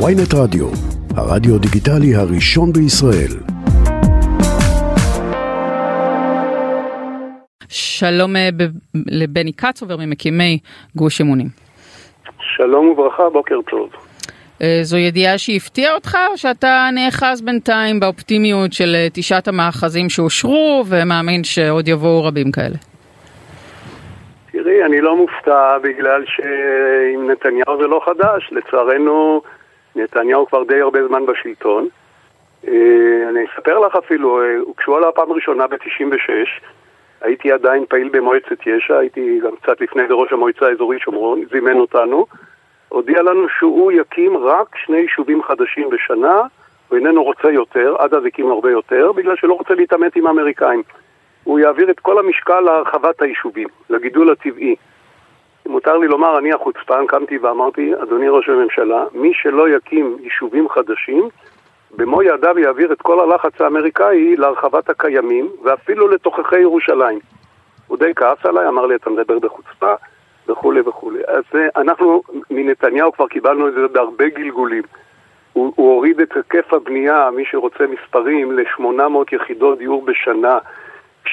ויינט רדיו, הרדיו דיגיטלי הראשון בישראל. שלום אה, לבני קצובר ממקימי גוש אמונים. שלום וברכה, בוקר טוב. אה, זו ידיעה שהפתיעה אותך, או שאתה נאחז בינתיים באופטימיות של אה, תשעת המאחזים שאושרו, ומאמין שעוד יבואו רבים כאלה? תראי, אני לא מופתע בגלל שעם נתניהו זה לא חדש. לצערנו, נתניהו כבר די הרבה זמן בשלטון. אה, אני אספר לך אפילו, כשהוא עלה פעם ראשונה ב-96, הייתי עדיין פעיל במועצת יש"ע, הייתי גם קצת לפני זה ראש המועצה האזורית שומרון, זימן אותנו. הודיע לנו שהוא יקים רק שני יישובים חדשים בשנה, הוא איננו רוצה יותר, עד אז הקים הרבה יותר, בגלל שלא רוצה להתעמת עם האמריקאים. הוא יעביר את כל המשקל להרחבת היישובים, לגידול הטבעי. מותר לי לומר, אני החוצפן, קמתי ואמרתי, אדוני ראש הממשלה, מי שלא יקים יישובים חדשים, במו ידיו יעביר את כל הלחץ האמריקאי להרחבת הקיימים, ואפילו לתוככי ירושלים. הוא די כעס עליי, אמר לי, אתה מדבר בחוצפה, וכולי וכולי. אז אה, אנחנו מנתניהו כבר קיבלנו את זה בהרבה גלגולים. הוא, הוא הוריד את היקף הבנייה, מי שרוצה מספרים, ל-800 יחידות דיור בשנה.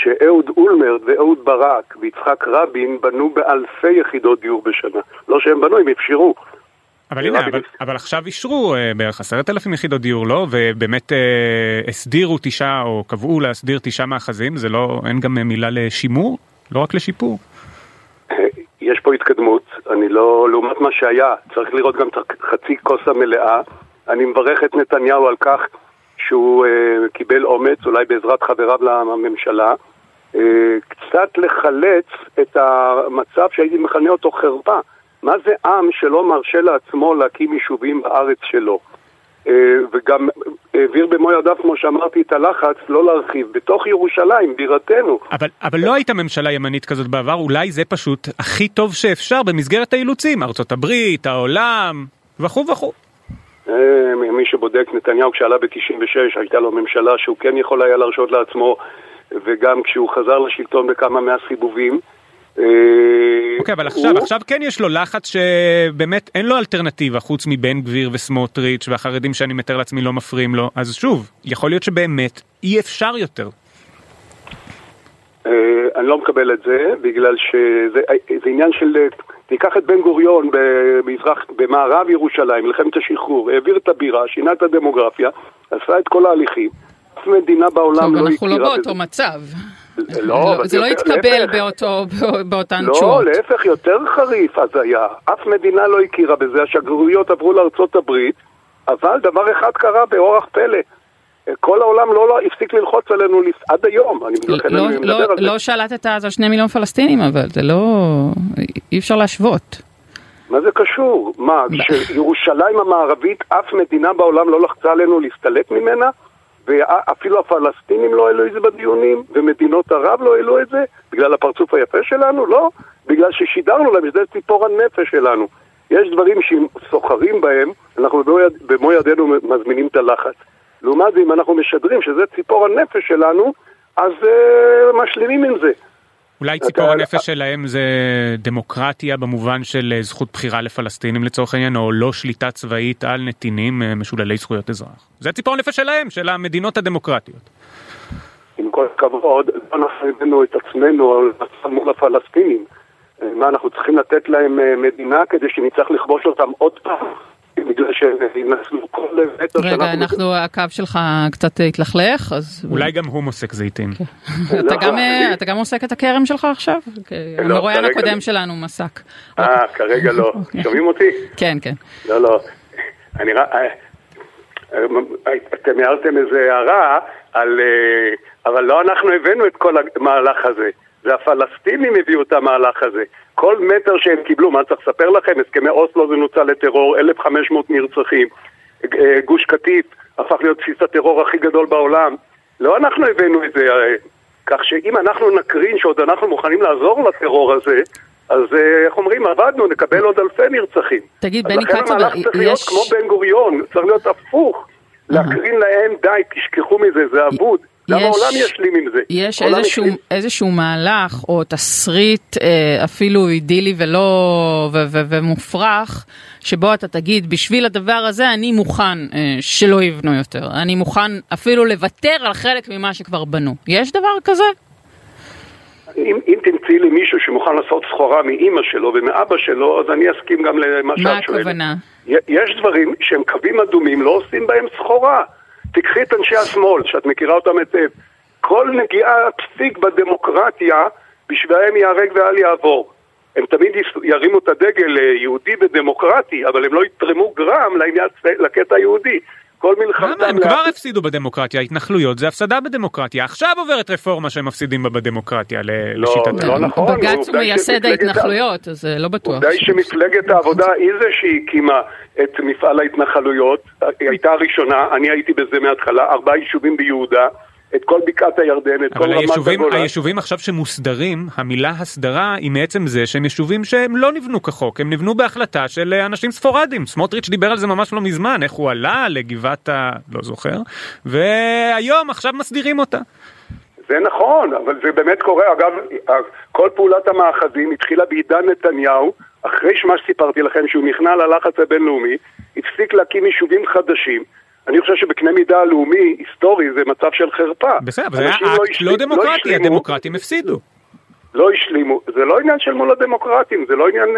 כשאהוד אולמרט ואהוד ברק ויצחק רבין בנו באלפי יחידות דיור בשנה. לא שהם בנו, הם אפשרו. אבל הנה, אבל, אבל עכשיו אישרו אה, בערך עשרת אלפים יחידות דיור, לא? ובאמת אה, הסדירו תשעה, או קבעו להסדיר תשעה מאחזים, זה לא, אין גם מילה לשימור? לא רק לשיפור? יש פה התקדמות, אני לא, לעומת מה שהיה, צריך לראות גם את חצי כוס המלאה. אני מברך את נתניהו על כך שהוא uh, קיבל אומץ, אולי בעזרת חבריו לממשלה, קצת לחלץ את המצב שהייתי מכנה אותו חרפה. מה זה עם שלא מרשה לעצמו להקים יישובים בארץ שלו? Uh, וגם העביר במו ידיו, כמו שאמרתי, את הלחץ לא להרחיב בתוך ירושלים, בירתנו. אבל, אבל לא הייתה ממשלה ימנית כזאת בעבר, אולי זה פשוט הכי טוב שאפשר במסגרת האילוצים, ארצות הברית, העולם, וכו' וכו'. אה, מי שבודק, נתניהו כשעלה ב-96 הייתה לו ממשלה שהוא כן יכול היה להרשות לעצמו וגם כשהוא חזר לשלטון בכמה מהסיבובים אה, אוקיי, אבל עכשיו, עכשיו כן יש לו לחץ שבאמת אין לו אלטרנטיבה חוץ מבן גביר וסמוטריץ' והחרדים שאני מתאר לעצמי לא מפריעים לו, אז שוב, יכול להיות שבאמת אי אפשר יותר. אה, אני לא מקבל את זה, בגלל שזה עניין של... תיקח את בן גוריון במזרח, במערב ירושלים, מלחמת השחרור, העביר את הבירה, שינה את הדמוגרפיה, עשה את כל ההליכים. אף מדינה בעולם לא הכירה בזה. אנחנו לא באותו מצב. לא, זה לא התקבל באותן תשואות. לא, להפך, יותר חריף אז היה. אף מדינה לא הכירה בזה, השגרירויות עברו לארצות הברית, אבל דבר אחד קרה באורח פלא. כל העולם לא, לא הפסיק ללחוץ עלינו עד היום, אני, לא, לא, מדבר לא, על זה. לא שלטת אז על שני מיליון פלסטינים, אבל זה לא... אי אפשר להשוות. מה זה קשור? מה, כשירושלים המערבית, אף מדינה בעולם לא לחצה עלינו להסתלק ממנה? ואפילו הפלסטינים לא העלו את זה בדיונים, ומדינות ערב לא העלו את זה, בגלל הפרצוף היפה שלנו? לא, בגלל ששידרנו להם שזה ציפור הנפש שלנו. יש דברים שאם סוחרים בהם, אנחנו במו ידינו מזמינים את הלחץ. לעומת זה, אם אנחנו משדרים שזה ציפור הנפש שלנו, אז uh, משלימים עם זה. אולי ציפור. הנפש שלהם זה דמוקרטיה במובן של אה, זכות בחירה לפלסטינים לצורך העניין, או לא שליטה צבאית על נתינים אה, משוללי זכויות אזרח. זה ציפור הנפש שלהם, של המדינות הדמוקרטיות. עם כל הכבוד, לא הבאנו את עצמנו מול הפלסטינים. מה, אנחנו צריכים לתת להם מדינה כדי שנצטרך לכבוש אותם עוד פעם? בגלל שינצלו כל מטר רגע, אנחנו, הקו שלך קצת התלכלך, אז... אולי גם הוא מוסק זיתים. כן. אה, אתה גם מוסק את הכרם שלך עכשיו? לא, המרואיין הקודם שלנו מסק. אה. כרגע לא. אוקיי. שומעים אותי? כן, כן. לא, לא. אני רק... אה, אתם הערתם איזה הערה על... אה, אבל לא אנחנו הבאנו את כל המהלך הזה. זה הפלסטינים הביאו את המהלך הזה. כל מטר שהם קיבלו, מה צריך לספר לכם? הסכמי אוסלו זה נוצל לטרור, 1,500 נרצחים. אה, גוש קטיף הפך להיות בסיס הטרור הכי גדול בעולם. לא אנחנו הבאנו את זה, אה, כך שאם אנחנו נקרין שעוד אנחנו מוכנים לעזור לטרור הזה, אז אה, איך אומרים, עבדנו, נקבל עוד אלפי נרצחים. תגיד, בני קצובר, יש... לכן המהלך צריך להיות כמו בן גוריון, צריך להיות הפוך. להקרין להם, די, תשכחו מזה, זה אבוד. גם העולם ישלים עם זה. יש איזשהו, ישלים... איזשהו מהלך או תסריט אה, אפילו אידילי ולא, ו, ו, ומופרך, שבו אתה תגיד, בשביל הדבר הזה אני מוכן אה, שלא יבנו יותר. אני מוכן אפילו לוותר על חלק ממה שכבר בנו. יש דבר כזה? אם, אם תמצאי לי מישהו שמוכן לעשות סחורה מאימא שלו ומאבא שלו, אז אני אסכים גם למה שאת שואלת. מה הכוונה? יש דברים שהם קווים אדומים, לא עושים בהם סחורה. תיקחי את אנשי השמאל, שאת מכירה אותם היטב. כל נגיעה פסיק בדמוקרטיה, בשבילם ייהרג ואל יעבור. הם תמיד ירימו את הדגל אה, יהודי ודמוקרטי, אבל הם לא יתרמו גרם לעניין, לקטע היהודי. כל מלחמתם... למה? הם כבר הפסידו בדמוקרטיה, התנחלויות זה הפסדה בדמוקרטיה. עכשיו עוברת רפורמה שהם מפסידים בה בדמוקרטיה, לא, לשיטתם. לא נכון. בג"ץ הוא מייסד ההתנחלויות, אז אה, לא בטוח. עובדה היא שמפלגת העבודה היא זה שהקימה את מפעל ההתנחלויות. היא הייתה הראשונה, אני הייתי בזה מההתחלה, ארבעה יישובים ביהודה. את כל בקעת הירדן, את כל רמת הגולן. אבל היישובים עכשיו שמוסדרים, המילה הסדרה היא מעצם זה שהם יישובים שהם לא נבנו כחוק, הם נבנו בהחלטה של אה, אנשים ספורדים. סמוטריץ' דיבר על זה ממש לא מזמן, איך הוא עלה לגבעת ה... לא זוכר, והיום עכשיו מסדירים אותה. זה נכון, אבל זה באמת קורה. אגב, כל פעולת המאחזים התחילה בעידן נתניהו, אחרי מה שסיפרתי לכם, שהוא נכנע ללחץ הבינלאומי, הפסיק להקים יישובים חדשים. אני חושב שבקנה מידה לאומי, היסטורי, זה מצב של חרפה. בסדר, זה היה לא אקט לא דמוקרטי, לא הדמוקרטים הפסידו. לא השלימו, זה לא עניין של מול הדמוקרטים, זה לא עניין,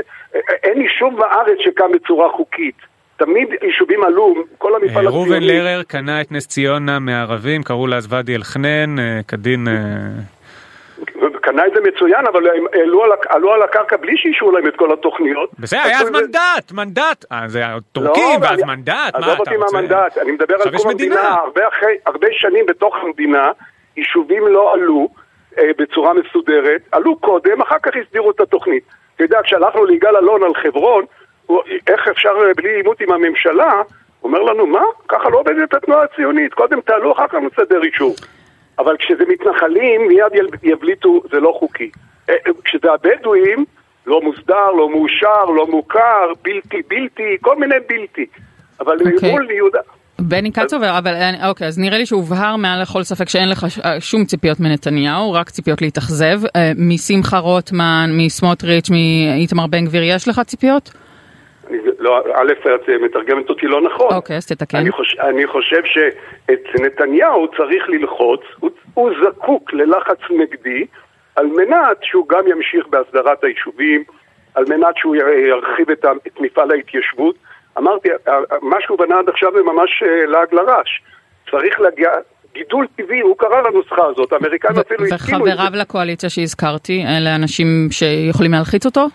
אין יישוב בארץ שקם בצורה חוקית. תמיד יישובים עלו, כל המפעל הציוני. ראובן לרר קנה את נס ציונה מערבים, קראו לה אז ואדי אל-חנן, אה, כדין... קנה את זה מצוין, אבל הם עלו על, עלו על הקרקע בלי שאישרו להם את כל התוכניות. בסדר, היה אז מנדט, מנדט. אה, זה הטורקים, לא, ואז אני, מנדט, מה אתה רוצה? עזוב אותי מהמנדט, אני מדבר על קום המדינה, הרבה, אחרי, הרבה שנים בתוך המדינה, יישובים לא עלו אה, בצורה מסודרת, עלו קודם, אחר כך הסדירו את התוכנית. אתה יודע, כשהלכנו ליגאל אלון על חברון, הוא, איך אפשר אה, בלי עימות עם הממשלה, הוא אומר לנו, מה? ככה לא עובדת התנועה הציונית, קודם תעלו, אחר כך נסדר אישור. אבל כשזה מתנחלים, מיד יבליטו, זה לא חוקי. אה, אה, כשזה הבדואים, לא מוסדר, לא מאושר, לא מוכר, בלתי בלתי, כל מיני בלתי. אבל okay. אוקיי. מול יהודה... בני קצובר, אבל אה, אוקיי, אז נראה לי שהובהר מעל לכל ספק שאין לך שום ציפיות מנתניהו, רק ציפיות להתאכזב. משמחה רוטמן, מסמוטריץ', מאיתמר בן גביר, יש לך ציפיות? לא, א', את מתרגמת אותי לא נכון. אוקיי, אז תתקן. אני, חוש, אני חושב שאת נתניהו צריך ללחוץ, הוא, הוא זקוק ללחץ נגדי, על מנת שהוא גם ימשיך בהסדרת היישובים, על מנת שהוא ירחיב את, את מפעל ההתיישבות. אמרתי, מה שהוא בנה עד עכשיו זה ממש אה, לעג לרש. צריך להגיע, גידול טבעי, הוא קרא לנוסחה הזאת, האמריקאים אפילו הסכימו. וחבריו לקואליציה שהזכרתי, אלה אנשים שיכולים להלחיץ אותו?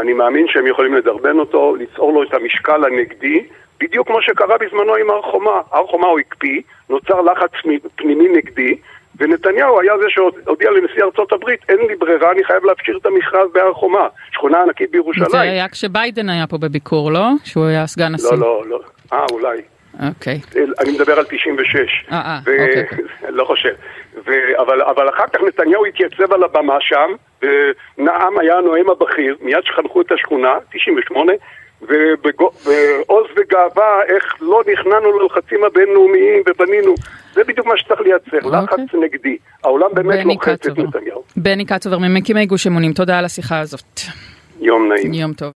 אני מאמין שהם יכולים לדרבן אותו, ליצור לו את המשקל הנגדי, בדיוק כמו שקרה בזמנו עם הר חומה. הר חומה הוא הקפיא, נוצר לחץ פנימי נגדי, ונתניהו היה זה שהודיע לנשיא ארצות הברית, אין לי ברירה, אני חייב להפשיר את המכרז בהר חומה, שכונה ענקית בירושלים. זה היה כשביידן היה פה בביקור, לא? שהוא היה סגן נשיא. לא, לא, לא. אה, אולי. אוקיי. אני מדבר על 96. אה, אה, אוקיי. לא חושב. ו... אבל, אבל אחר כך נתניהו התייצב על הבמה שם, ונעם היה הנואם הבכיר, מיד שחנכו את השכונה, 98, ועוז וגאווה, איך לא נכנענו ללחצים הבינלאומיים ובנינו. זה בדיוק מה שצריך לייצר, okay. אוקיי. לחץ נגדי. העולם באמת לוחץ את נתניהו. בני קצובר ממקימי גוש אמונים, תודה על השיחה הזאת. יום נעים. יום טוב.